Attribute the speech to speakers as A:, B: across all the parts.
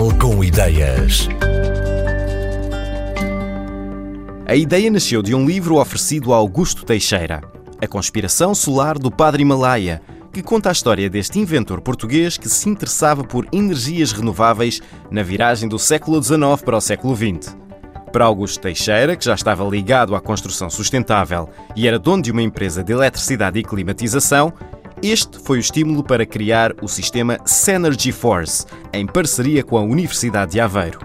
A: Portugal com ideias. A ideia nasceu de um livro oferecido a Augusto Teixeira, A Conspiração Solar do Padre Himalaia, que conta a história deste inventor português que se interessava por energias renováveis na viragem do século XIX para o século XX. Para Augusto Teixeira, que já estava ligado à construção sustentável e era dono de uma empresa de eletricidade e climatização, este foi o estímulo para criar o sistema Synergy Force, em parceria com a Universidade de Aveiro.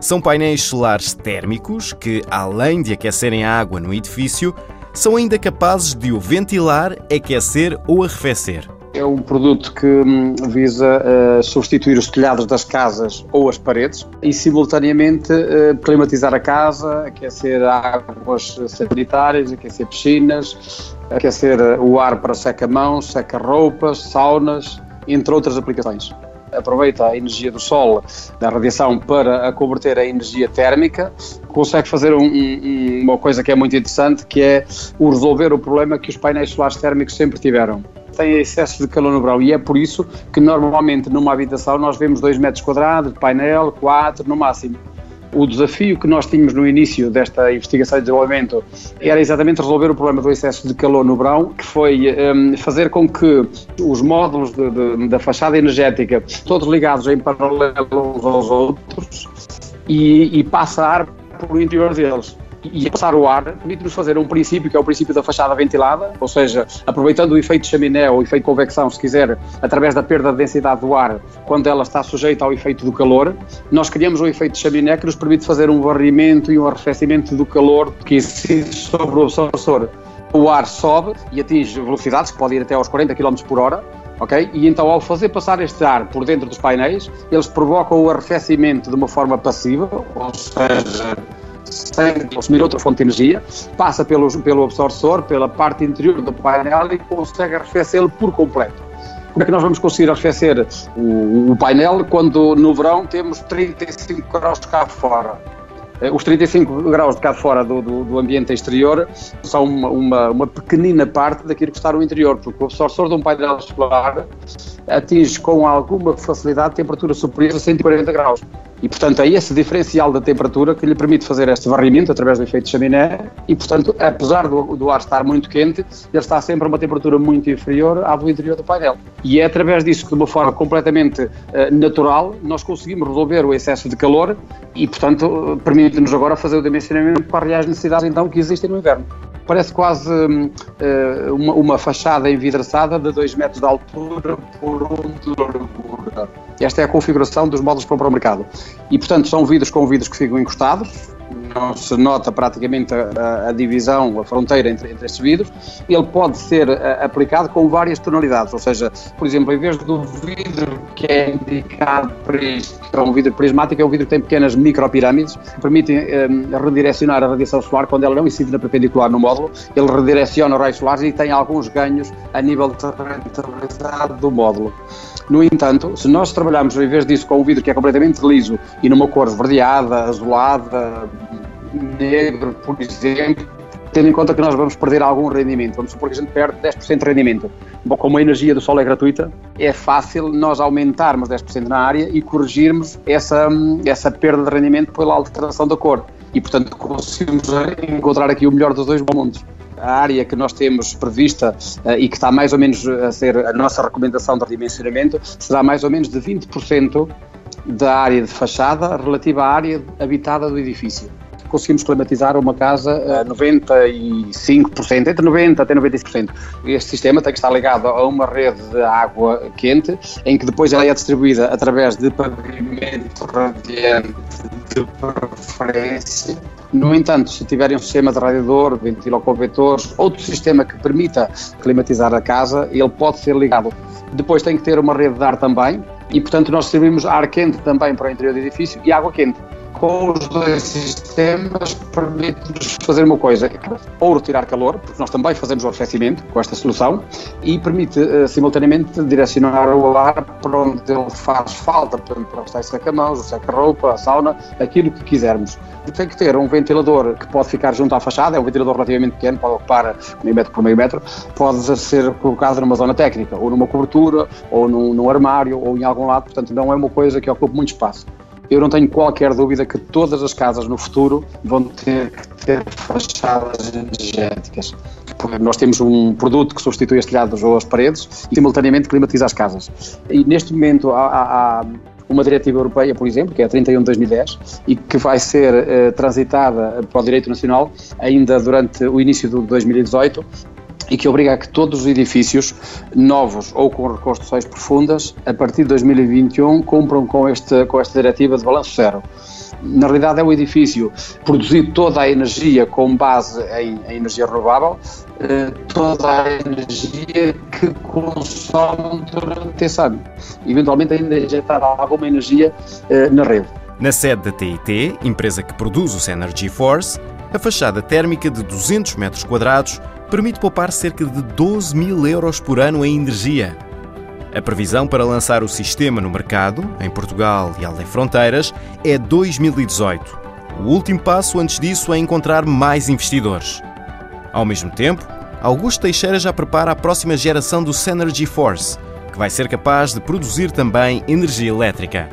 A: São painéis solares térmicos que, além de aquecerem a água no edifício, são ainda capazes de o ventilar, aquecer ou arrefecer.
B: É um produto que hum, visa uh, substituir os telhados das casas ou as paredes e, simultaneamente, uh, climatizar a casa, aquecer águas sanitárias, aquecer piscinas, aquecer o ar para seca-mãos, seca-roupas, saunas, entre outras aplicações. Aproveita a energia do sol, da radiação, para a converter a energia térmica, consegue fazer um, um, uma coisa que é muito interessante, que é o resolver o problema que os painéis solares térmicos sempre tiveram tem excesso de calor no verão e é por isso que normalmente numa habitação nós vemos 2 metros quadrados de painel, 4 no máximo. O desafio que nós tínhamos no início desta investigação e desenvolvimento era exatamente resolver o problema do excesso de calor no verão, que foi um, fazer com que os módulos de, de, da fachada energética, todos ligados em paralelo uns aos outros, e, e passa ar pelo interior deles e passar o ar permite-nos fazer um princípio que é o princípio da fachada ventilada, ou seja, aproveitando o efeito chaminé ou efeito convecção, se quiser, através da perda de densidade do ar, quando ela está sujeita ao efeito do calor, nós criamos um efeito chaminé que nos permite fazer um varrimento e um arrefecimento do calor que incide sobre o absortor. O ar sobe e atinge velocidades que podem ir até aos 40 km por hora, ok? E então, ao fazer passar este ar por dentro dos painéis, eles provocam o arrefecimento de uma forma passiva, ou seja, sem consumir outra fonte de energia, passa pelo, pelo absortor, pela parte interior do painel e consegue arrefecê-lo por completo. Como é que nós vamos conseguir arrefecer o, o painel quando no verão temos 35 graus cá fora? Eh, os 35 graus de cá fora do, do, do ambiente exterior são uma, uma, uma, pequenina parte daquilo que está no interior, porque o absortor de um painel solar atinge com alguma facilidade temperatura superior a 140 graus. E, portanto, é esse diferencial da temperatura que lhe permite fazer este varrimento através do efeito de chaminé e, portanto, apesar do, do, ar estar muito quente, ele está sempre a uma temperatura muito inferior à do interior do painel. E é através disso que, de uma forma completamente uh, natural, nós conseguimos resolver o excesso de calor e, portanto, permite-nos agora fazer o dimensionamento para as reais necessidades, então, que existem no inverno parece quase uh, uma, uma, fachada envidraçada de 2 metros de altura por 1 um de largura. Esta é a configuração dos módulos para o mercado. E, portanto, são vidros com vidros que ficam encostados, não se nota praticamente a, a divisão, a fronteira entre, entre estes vidros. Ele pode ser eh, aplicado com várias tonalidades, ou seja, por exemplo, em vez do vidro que é indicado para é um vidro prismático, é um vidro que tem pequenas micropirâmides que permitem um, eh, redirecionar a radiação solar quando ela não incide na perpendicular no módulo, ele redireciona os raios solares e tem alguns ganhos a nível de rentabilidade do módulo. No entanto, se nós trabalharmos em vez disso com um vidro que é completamente liso e numa cor verdeada, azulada, negro, por exemplo, tendo em conta que nós vamos perder algum rendimento, vamos supor que a gente perde 10% de rendimento. Bom, como a energia do sol é gratuita, é fácil nós aumentarmos 10% na área e corrigirmos essa, essa perda de rendimento pela alteração da cor. E, portanto, conseguimos encontrar aqui o melhor dos dois mundos a área que nós temos prevista uh, e que está mais ou menos a ser a nossa recomendação de redimensionamento será mais ou menos de 20% da área de fachada relativa à área habitada do edifício conseguimos climatizar uma casa a 95%, entre 90% até 95%. Este sistema tem que estar ligado a uma rede de água quente, em que depois ela é distribuída através de pavimento radiante de preferência. No entanto, se tiverem um sistema de radiador, ventiloconvectores, outro sistema que permita climatizar a casa, ele pode ser ligado. Depois tem que ter uma rede de ar também, e portanto nós distribuímos ar quente também para o interior do edifício e água quente com os dois sistemas permite-nos fazer uma coisa, ou retirar calor, porque nós também fazemos o arrefecimento com esta solução, e permite uh, simultaneamente direcionar o ar para onde ele faz falta, portanto, para os tais saca-mãos, o saca-roupa, a sauna, aquilo que quisermos. Tem que ter um ventilador que pode ficar junto à fachada, é um ventilador relativamente pequeno, pode ocupar meio metro por meio metro, pode ser colocado numa zona técnica, ou numa cobertura, ou num, num armário, ou em algum lado, portanto não é uma coisa que ocupe muito espaço. Eu não tenho qualquer dúvida que todas as casas no futuro vão ter que ter fachadas energéticas. Porque nós temos um produto que substitui as telhados ou as paredes e simultaneamente climatiza as casas. E neste momento há, há uma diretiva europeia, por exemplo, que é a 31 de 2010, e que vai ser eh, transitada para o direito nacional ainda durante o início de 2018, e que obriga a que todos os edifícios novos ou com reconstruções profundas, a partir de 2021, cumpram com, este, com esta diretiva de balanço zero. Na realidade, é o edifício produzir toda a energia com base em, em energia renovável, eh, toda a energia que consome durante esse ano. Eventualmente, ainda injetar alguma energia eh, na rede.
A: Na sede da TIT, empresa que produz o Synergy Force, a fachada térmica de 200 metros quadrados permite poupar cerca de 12 mil euros por ano em energia. A previsão para lançar o sistema no mercado, em Portugal e além fronteiras, é 2018. O último passo antes disso é encontrar mais investidores. Ao mesmo tempo, Augusto Teixeira já prepara a próxima geração do Synergy Force, que vai ser capaz de produzir também energia elétrica.